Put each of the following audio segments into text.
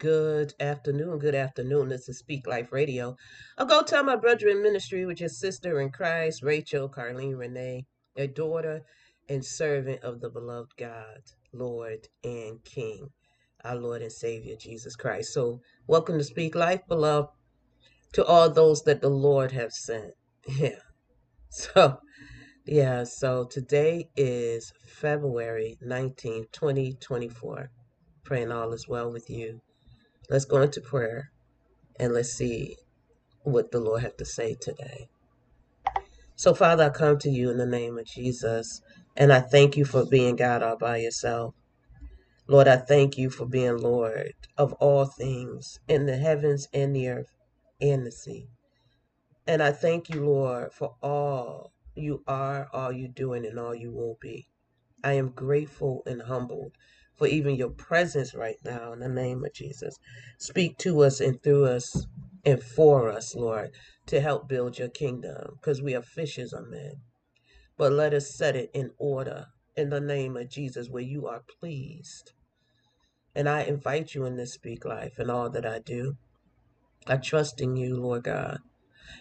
Good afternoon. Good afternoon. This is Speak Life Radio. I'll go tell my brother in ministry, which is sister in Christ, Rachel, Carlene, Renee, a daughter and servant of the beloved God, Lord and King, our Lord and Savior, Jesus Christ. So, welcome to Speak Life, beloved, to all those that the Lord have sent. Yeah. So, yeah, so today is February 19th, 2024. Praying all is well with you. Let's go into prayer and let's see what the Lord has to say today. So, Father, I come to you in the name of Jesus, and I thank you for being God all by yourself. Lord, I thank you for being Lord of all things in the heavens and the earth and the sea. And I thank you, Lord, for all you are, all you're doing, and all you will be. I am grateful and humbled for even your presence right now in the name of Jesus. Speak to us and through us and for us, Lord, to help build your kingdom because we are fishers of men. But let us set it in order in the name of Jesus where you are pleased. And I invite you in this speak life and all that I do. I trust in you, Lord God.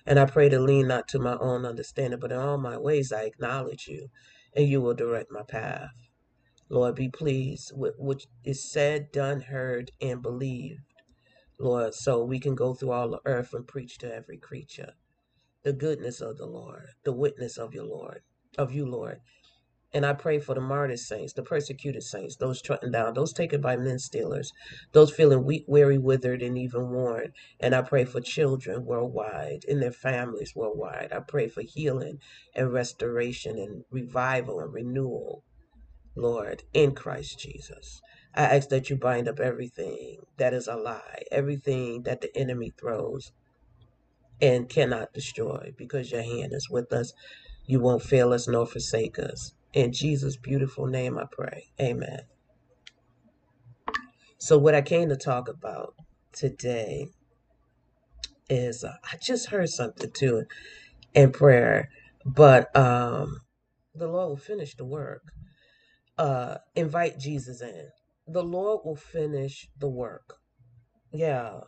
And I pray to lean not to my own understanding, but in all my ways I acknowledge you, and you will direct my path. Lord, be pleased with what is said, done, heard, and believed, Lord, so we can go through all the earth and preach to every creature the goodness of the Lord, the witness of your Lord, of you, Lord. And I pray for the martyred saints, the persecuted saints, those trodden down, those taken by men stealers, those feeling weak, weary, withered, and even worn. And I pray for children worldwide and their families worldwide. I pray for healing and restoration and revival and renewal Lord, in Christ Jesus. I ask that you bind up everything that is a lie, everything that the enemy throws and cannot destroy, because your hand is with us. You won't fail us nor forsake us. In Jesus' beautiful name I pray. Amen. So, what I came to talk about today is uh, I just heard something too in prayer, but um, the Lord will finish the work uh, invite Jesus in. The Lord will finish the work. Yeah,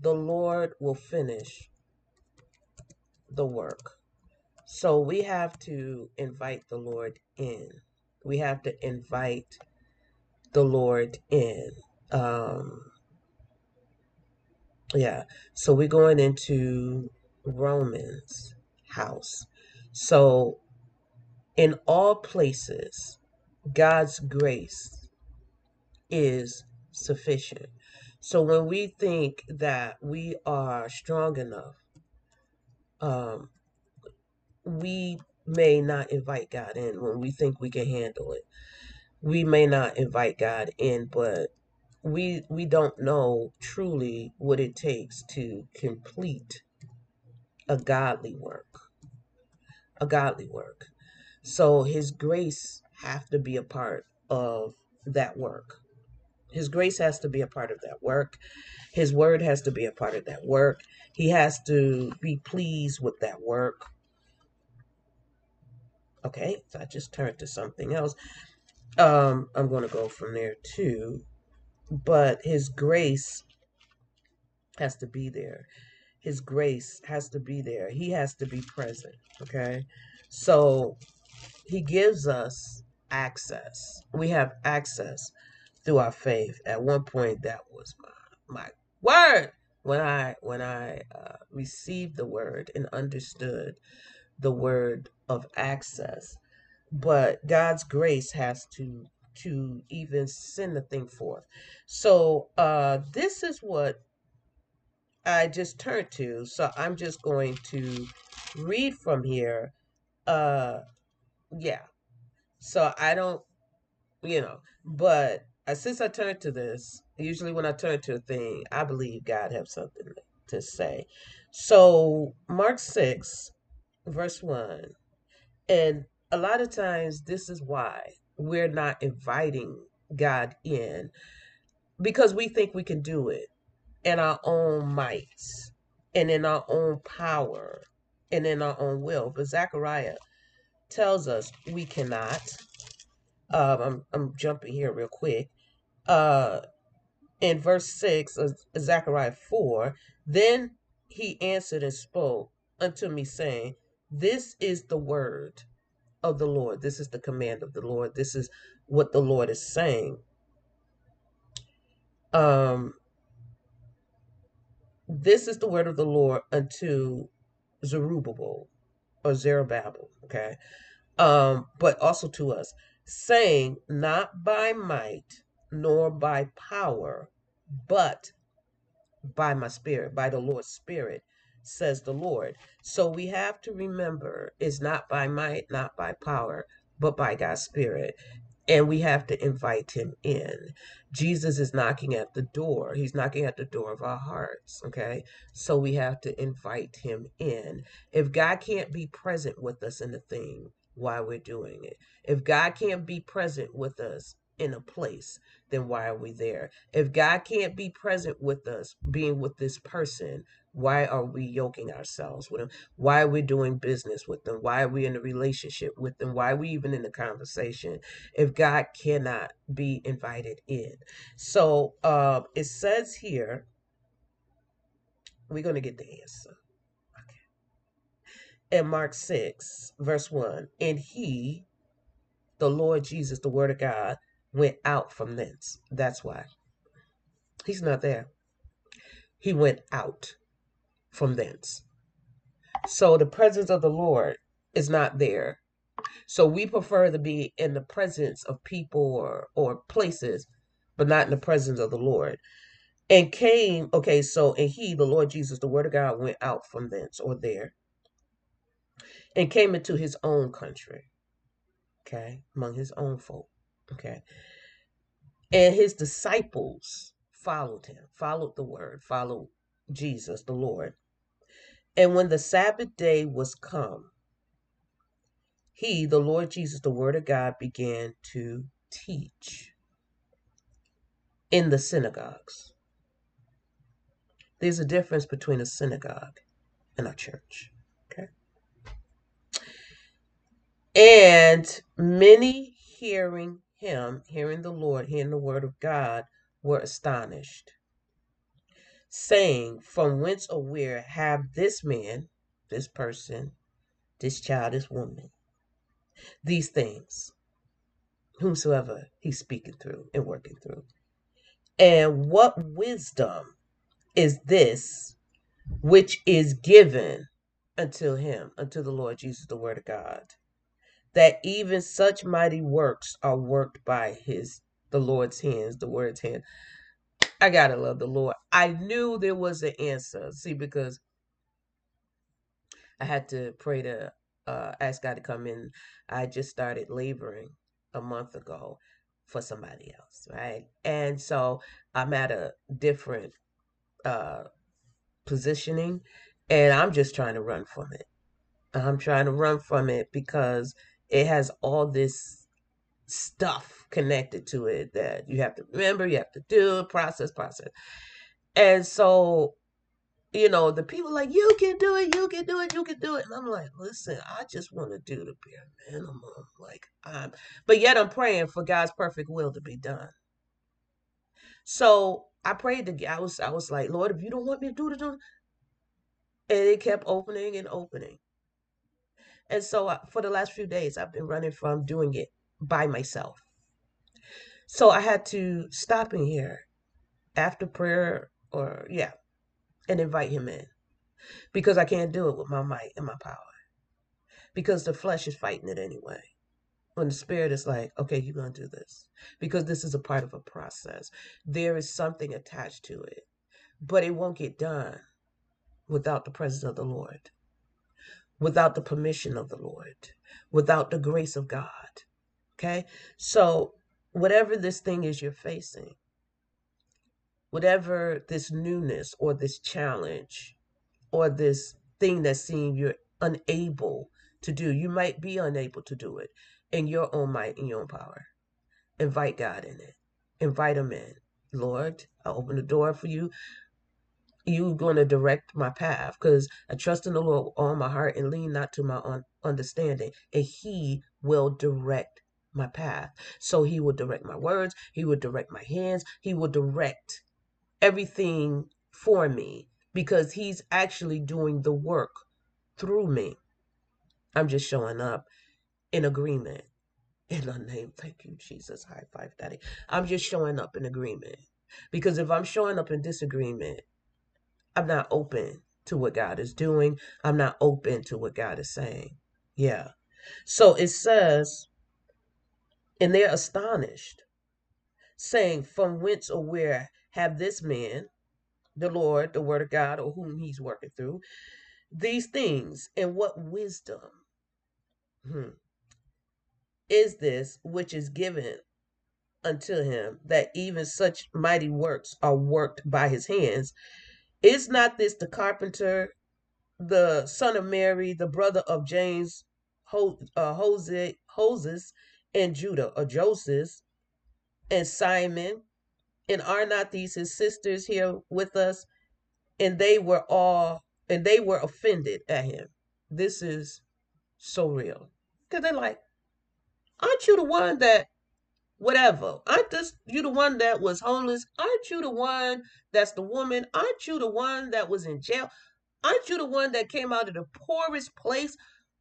the Lord will finish the work. So we have to invite the Lord in. We have to invite the Lord in. Um, yeah, so we're going into Romans house. So in all places, God's grace is sufficient. So when we think that we are strong enough, um, we may not invite God in when we think we can handle it. We may not invite God in, but we we don't know truly what it takes to complete a godly work. A godly work. So his grace have to be a part of that work. His grace has to be a part of that work. His word has to be a part of that work. He has to be pleased with that work. Okay, so I just turned to something else. Um, I'm going to go from there too. But his grace has to be there. His grace has to be there. He has to be present. Okay, so he gives us access. We have access through our faith. At one point, that was my my word when I when I uh, received the word and understood the word of access. But God's grace has to to even send the thing forth. So uh, this is what I just turned to. So I'm just going to read from here. Uh, yeah. So I don't, you know, but uh, since I turned to this, usually when I turn to a thing, I believe God has something to say. So, Mark 6, verse 1. And a lot of times, this is why we're not inviting God in because we think we can do it in our own might and in our own power and in our own will. But Zechariah tells us we cannot. Um, I'm, I'm jumping here real quick. Uh, in verse 6 of Zechariah 4, then he answered and spoke unto me, saying, This is the word of the Lord. This is the command of the Lord. This is what the Lord is saying. Um, this is the word of the Lord unto Zerubbabel or Zerubbabel, okay? Um, but also to us, saying, Not by might nor by power, but by my spirit, by the Lord's spirit, says the Lord. So we have to remember it's not by might, not by power, but by God's spirit. And we have to invite him in. Jesus is knocking at the door. He's knocking at the door of our hearts. Okay. So we have to invite him in. If God can't be present with us in the thing while we're doing it, if God can't be present with us in a place, then why are we there? If God can't be present with us, being with this person, why are we yoking ourselves with them? Why are we doing business with them? Why are we in a relationship with them? Why are we even in a conversation if God cannot be invited in? So uh, it says here, we're going to get the answer. Okay. In Mark 6, verse 1, and he, the Lord Jesus, the Word of God, went out from thence. That's why. He's not there. He went out from thence. So the presence of the Lord is not there. So we prefer to be in the presence of people or, or places, but not in the presence of the Lord. And came, okay, so, and he, the Lord Jesus, the word of God, went out from thence or there and came into his own country, okay, among his own folk, okay. And his disciples followed him, followed the word, followed Jesus, the Lord. And when the Sabbath day was come, he, the Lord Jesus, the Word of God, began to teach in the synagogues. There's a difference between a synagogue and a church. Okay. And many hearing him, hearing the Lord, hearing the word of God, were astonished saying, From whence or where have this man, this person, this child, this woman, these things, whomsoever he's speaking through and working through? And what wisdom is this which is given unto him, unto the Lord Jesus, the Word of God, that even such mighty works are worked by his the Lord's hands, the Word's hand. I gotta love the Lord. I knew there was an answer. See, because I had to pray to uh, ask God to come in. I just started laboring a month ago for somebody else, right? And so I'm at a different uh, positioning, and I'm just trying to run from it. I'm trying to run from it because it has all this stuff connected to it that you have to remember, you have to do, process, process. And so, you know, the people like, you can do it, you can do it, you can do it. And I'm like, listen, I just want to do the bare minimum. Like, I'm, but yet I'm praying for God's perfect will to be done. So I prayed to, God. I was, I was like, Lord, if you don't want me to do it, do it. And it kept opening and opening. And so uh, for the last few days, I've been running from doing it by myself. So I had to stop in here after prayer or, yeah, and invite him in because I can't do it with my might and my power because the flesh is fighting it anyway. When the spirit is like, okay, you're going to do this because this is a part of a process. There is something attached to it, but it won't get done without the presence of the Lord, without the permission of the Lord, without the grace of God. Okay. So, whatever this thing is you're facing, whatever this newness or this challenge or this thing that seems you're unable to do, you might be unable to do it in your own might and your own power. Invite God in it. Invite Him in. Lord, I open the door for you. You're going to direct my path because I trust in the Lord all my heart and lean not to my own understanding, and He will direct my path. So He will direct my words, He will direct my hands, He will direct everything for me because he's actually doing the work through me. I'm just showing up in agreement. In the name, thank you, Jesus. High five, Daddy. I'm just showing up in agreement. Because if I'm showing up in disagreement, I'm not open to what God is doing. I'm not open to what God is saying. Yeah. So it says, and they're astonished, saying, From whence or where have this man, the Lord, the word of God, or whom he's working through, these things, and what wisdom hmm, is this which is given unto him that even such mighty works are worked by his hands? Is not this the carpenter, the son of Mary, the brother of James, Ho, uh, Hoses, and Judah, or Joseph, and Simon? And are not these his sisters here with us? And they were all, and they were offended at him. This is so real. Because they're like, aren't you the one that whatever. Aren't this you the one that was homeless? Aren't you the one that's the woman? Aren't you the one that was in jail? Aren't you the one that came out of the poorest place?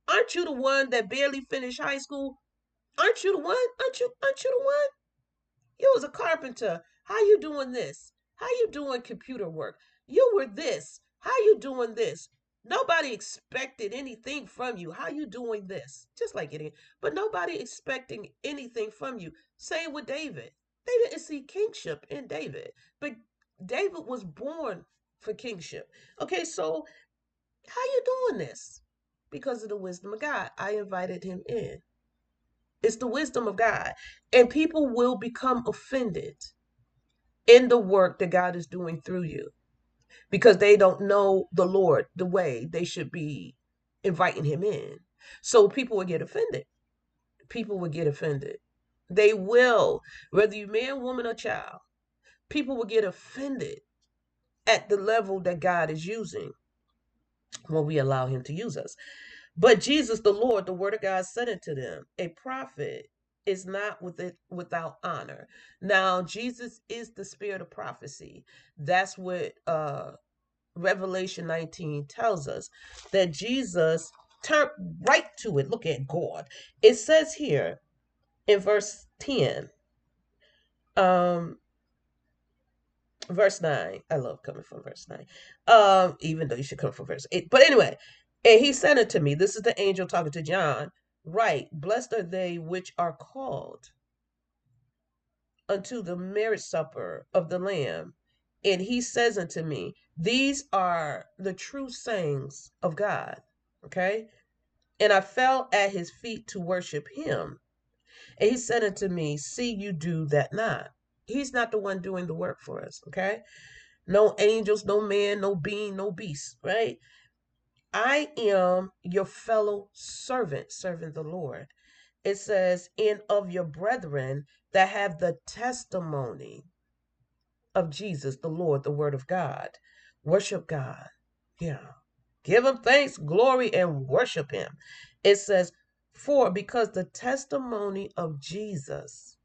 Aren't you the one that barely finished high school? Aren't you the one? Aren't you aren't you the one? You was a carpenter. How you doing this? How you doing computer work? You were this. How you doing this? Nobody expected anything from you. How you doing this? Just like it, but nobody expecting anything from you. Same with David. They didn't see kingship in David, but David was born for kingship. Okay, so how you doing this? Because of the wisdom of God. I invited him in. It's the wisdom of God. And people will become offended in the work that God is doing through you because they don't know the Lord the way they should be inviting him in. So people will get offended. People will get offended. They will, whether you man, woman, or child, people will get offended at the level that God is using when we allow him to use us. But Jesus, the Lord, the word of God said unto them, a prophet is not with it without honor. Now, Jesus is the spirit of prophecy. That's what uh Revelation 19 tells us that Jesus turned right to it. Look at God. It says here in verse 10, um, verse 9. I love coming from verse 9. Um, even though you should come from verse 8. But anyway, and he said unto me, This is the angel talking to John. Right, blessed are they which are called unto the marriage supper of the Lamb. And he says unto me, These are the true sayings of God. Okay? And I fell at his feet to worship him. And he said unto me, See, you do that not. He's not the one doing the work for us. Okay? No angels, no man, no being, no beast. Right? I am your fellow servant, serving the Lord. It says, And of your brethren that have the testimony of Jesus, the Lord, the Word of God. Worship God. Yeah. Give him thanks, glory, and worship him. It says, For because the testimony of Jesus,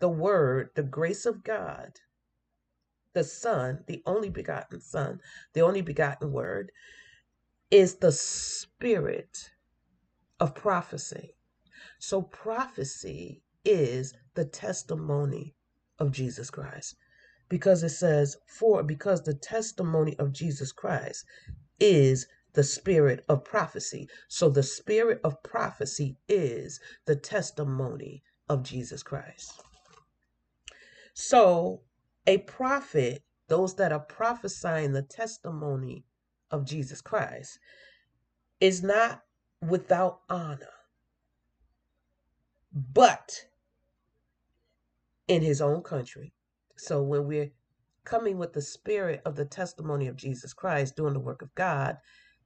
the Word, the grace of God, the Son, the only begotten Son, the only begotten Word, is the spirit of prophecy. So prophecy is the testimony of Jesus Christ because it says, For because the testimony of Jesus Christ is the spirit of prophecy. So the spirit of prophecy is the testimony of Jesus Christ. So a prophet, those that are prophesying the testimony of Jesus Christ, is not without honor, but in his own country so when we're coming with the spirit of the testimony of Jesus Christ doing the work of God,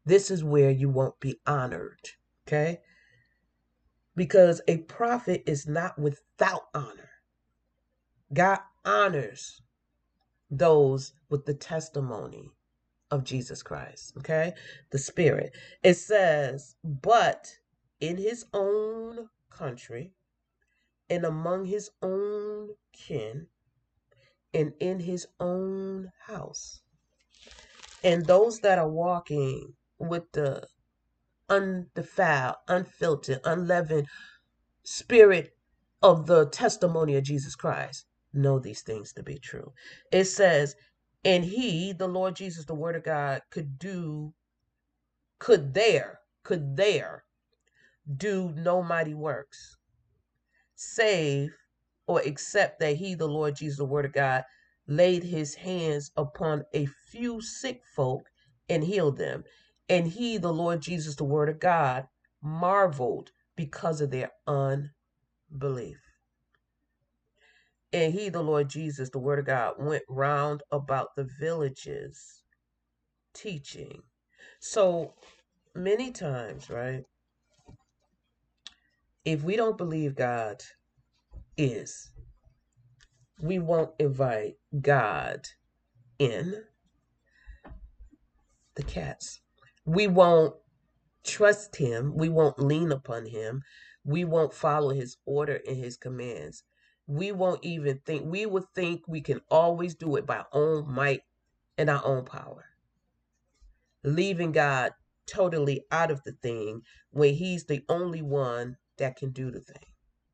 this is where you won't be honored. Okay? Because a prophet is not without honor. God honors those with the testimony of Jesus Christ. Okay? The spirit. It says, but in his own country and among his own kin, and in his own house. And those that are walking with the undefiled, unfiltered, unleavened spirit of the testimony of Jesus Christ know these things to be true. It says, and he, the Lord Jesus, the Word of God, could do, could there, could there do no mighty works, save or except that he, the Lord Jesus, the Word of God, laid his hands upon a few sick folk and healed them. And he, the Lord Jesus, the Word of God, marveled because of their unbelief. And he, the Lord Jesus, the Word of God, went round about the villages teaching. So many times, right? If we don't believe God is, we won't invite God in the cats. We won't trust him. We won't lean upon him. We won't follow his order and his commands we won't even think, we would think we can always do it by our own might and our own power. Leaving God totally out of the thing when He's the only one that can do the thing.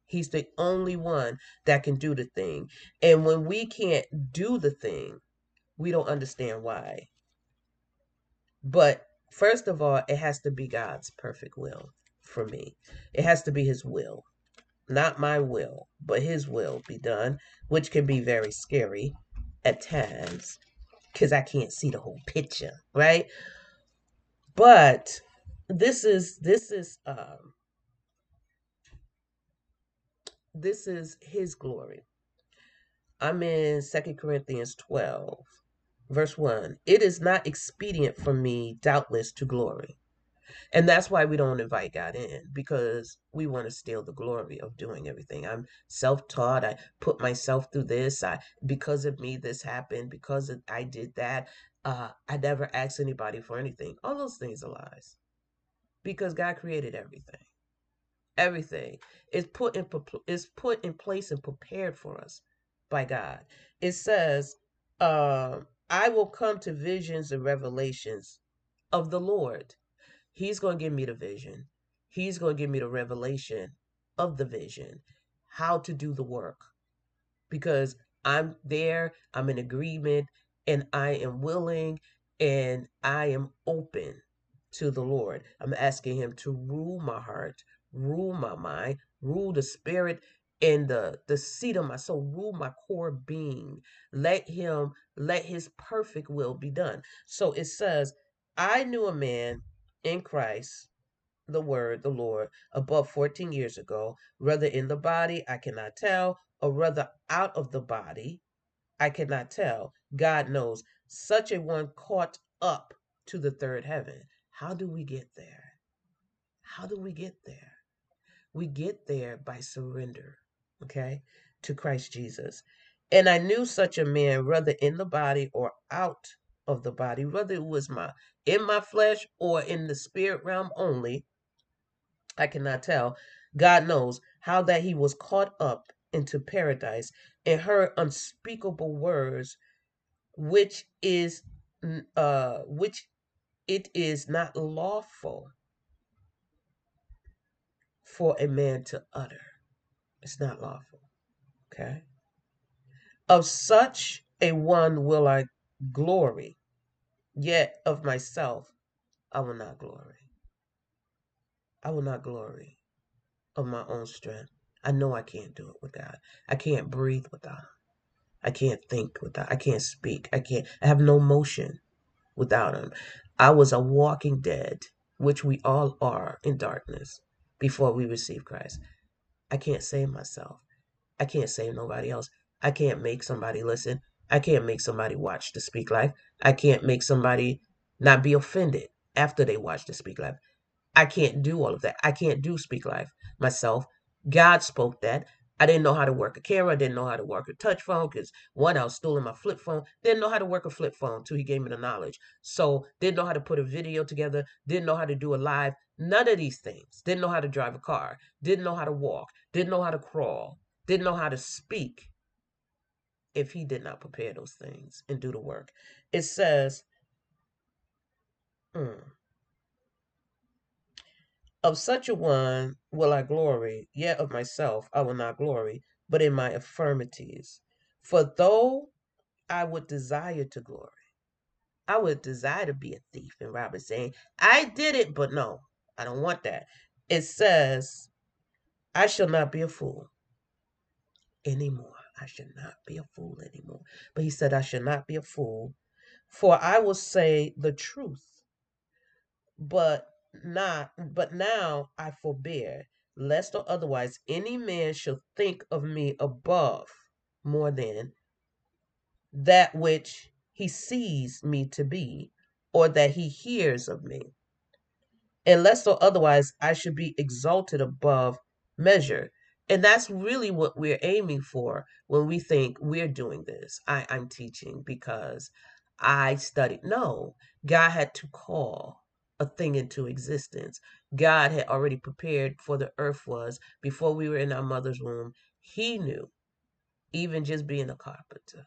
He's the only one that can do the thing. And when we can't do the thing, we don't understand why. But first of all, it has to be God's perfect will for me. It has to be His will not my will, but his will be done, which can be very scary at times because I can't see the whole picture, right? But this is this is um this is his glory. I'm in Second Corinthians 12, verse 1. It is not expedient for me, doubtless, to glory and that's why we don't invite God in because we want to steal the glory of doing everything. I'm self-taught. I put myself through this. I because of me this happened because of, I did that. Uh, I never asked anybody for anything. All those things are lies. Because God created everything. Everything is put in is put in place and prepared for us by God. It says, uh, "I will come to visions and revelations of the Lord." He's going to give me the vision. He's going to give me the revelation of the vision, how to do the work. Because I'm there, I'm in agreement, and I am willing and I am open to the Lord. I'm asking Him to rule my heart, rule my mind, rule the spirit and the the seat of my soul rule my core being let him let his perfect will be done so it says i knew a man in Christ, the Word, the Lord, above 14 years ago, whether in the body, I cannot tell, or whether out of the body, I cannot tell. God knows. Such a one caught up to the third heaven. How do we get there? How do we get there? We get there by surrender, okay, to Christ Jesus. And I knew such a man, whether in the body or out of the body, whether it was my in my flesh or in the spirit realm only, I cannot tell. God knows how that he was caught up into paradise and heard unspeakable words, which is uh which it is not lawful for a man to utter. It's not lawful. Okay. Of such a one will I glory. Yet of myself I will not glory. I will not glory of my own strength. I know I can't do it without. I can't breathe without. I can't think without. I can't speak. I can't. I have no motion without Him. I was a walking dead, which we all are in darkness before we receive Christ. I can't save myself. I can't save nobody else. I can't make somebody listen. I can't make somebody watch the Speak Life. I can't make somebody not be offended after they watch the Speak Life. I can't do all of that. I can't do Speak Life myself. God spoke that. I didn't know how to work a camera. I didn't know how to work a touch phone because one, I was stealing my flip phone. Didn't know how to work a flip phone until he gave me the knowledge. So didn't know how to put a video together. Didn't know how to do a live. None of these things. Didn't know how to drive a car. Didn't know how to walk. Didn't know how to crawl. Didn't know how to speak if he did not prepare those things and do the work. It says, mm, Of such a one will I glory, yet of myself I will not glory, but in my infirmities. For though I would desire to glory, I would desire to be a thief. And Robert saying, I did it, but no, I don't want that. It says, I shall not be a fool anymore. I should not be a fool anymore. But he said, I should not be a fool, for I will say the truth. But not but now I forbear, lest or otherwise any man shall think of me above more than that which he sees me to be, or that he hears of me. And lest or otherwise I should be exalted above measure. And that's really what we're aiming for when we think we're doing this. I, I'm teaching because I studied. No, God had to call a thing into existence. God had already prepared for the earth was before we were in our mother's womb. He knew, even just being a carpenter,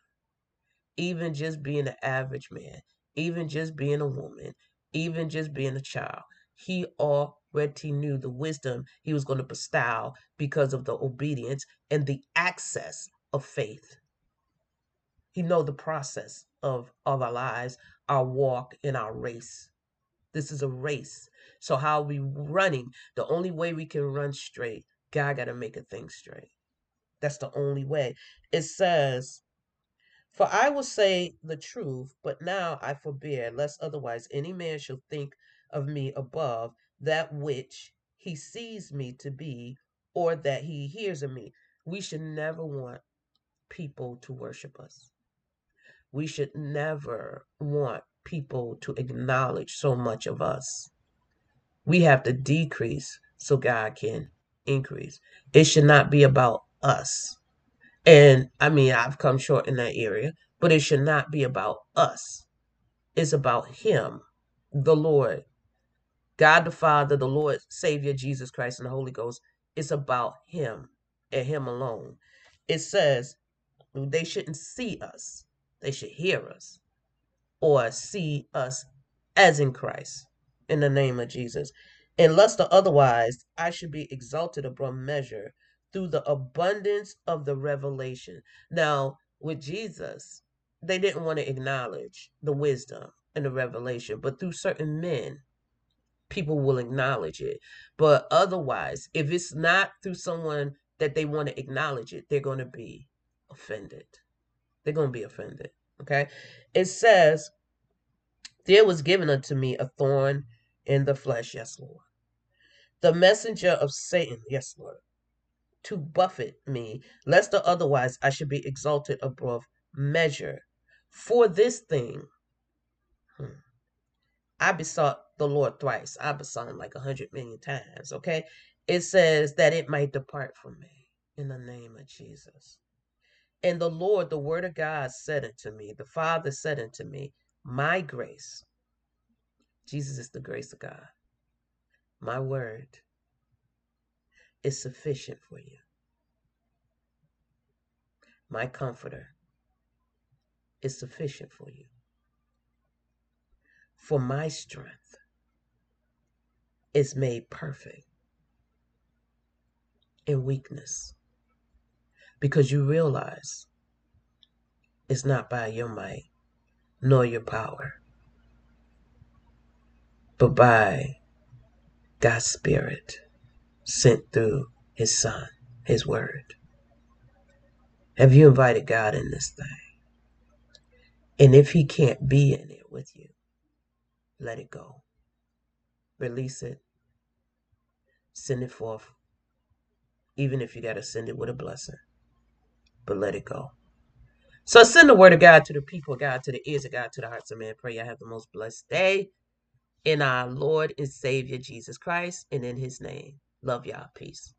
even just being an average man, even just being a woman, even just being a child. He already knew the wisdom he was going to bestow because of the obedience and the access of faith. He know the process of, of our lives, our walk in our race. This is a race. So how are we running? The only way we can run straight, God got to make a thing straight. That's the only way. It says, For I will say the truth, but now I forbear, lest otherwise any man shall think of me above that which he sees me to be, or that he hears of me. We should never want people to worship us. We should never want people to acknowledge so much of us. We have to decrease so God can increase. It should not be about us. And I mean, I've come short in that area, but it should not be about us. It's about Him, the Lord, God the Father, the Lord Savior Jesus Christ, and the Holy Ghost. It's about Him and Him alone. It says they shouldn't see us, they should hear us or see us as in Christ in the name of Jesus. In lust or otherwise, I should be exalted above measure through the abundance of the revelation. Now, with Jesus, they didn't want to acknowledge the wisdom and the revelation, but through certain men, people will acknowledge it. But otherwise, if it's not through someone that they want to acknowledge it, they're going to be offended. They're going to be offended. Okay. It says, There was given unto me a thorn in the flesh. Yes, Lord. The messenger of Satan. Yes, Lord. To buffet me, lest or otherwise I should be exalted above measure. For this thing, hmm, I besought the Lord thrice. I besought him like a hundred million times. Okay. It says that it might depart from me in the name of Jesus. And the Lord, the word of God, said unto me, the Father said unto me, My grace, Jesus is the grace of God, my word is sufficient for you. My comforter is sufficient for you. For my strength is made perfect in weakness because you realize it's not by your might nor your power, but by God's Spirit sent through His Son, His Word. Have you invited God in this thing? And if He can't be in it with you, let it go. Release it. Send it forth. Even if you got to send it with a blessing but let it go. So send the word of God to the people God, to the ears of God, to the hearts of men. Pray I have the most blessed day in our Lord and Savior Jesus Christ and in his name. Love y'all. Peace.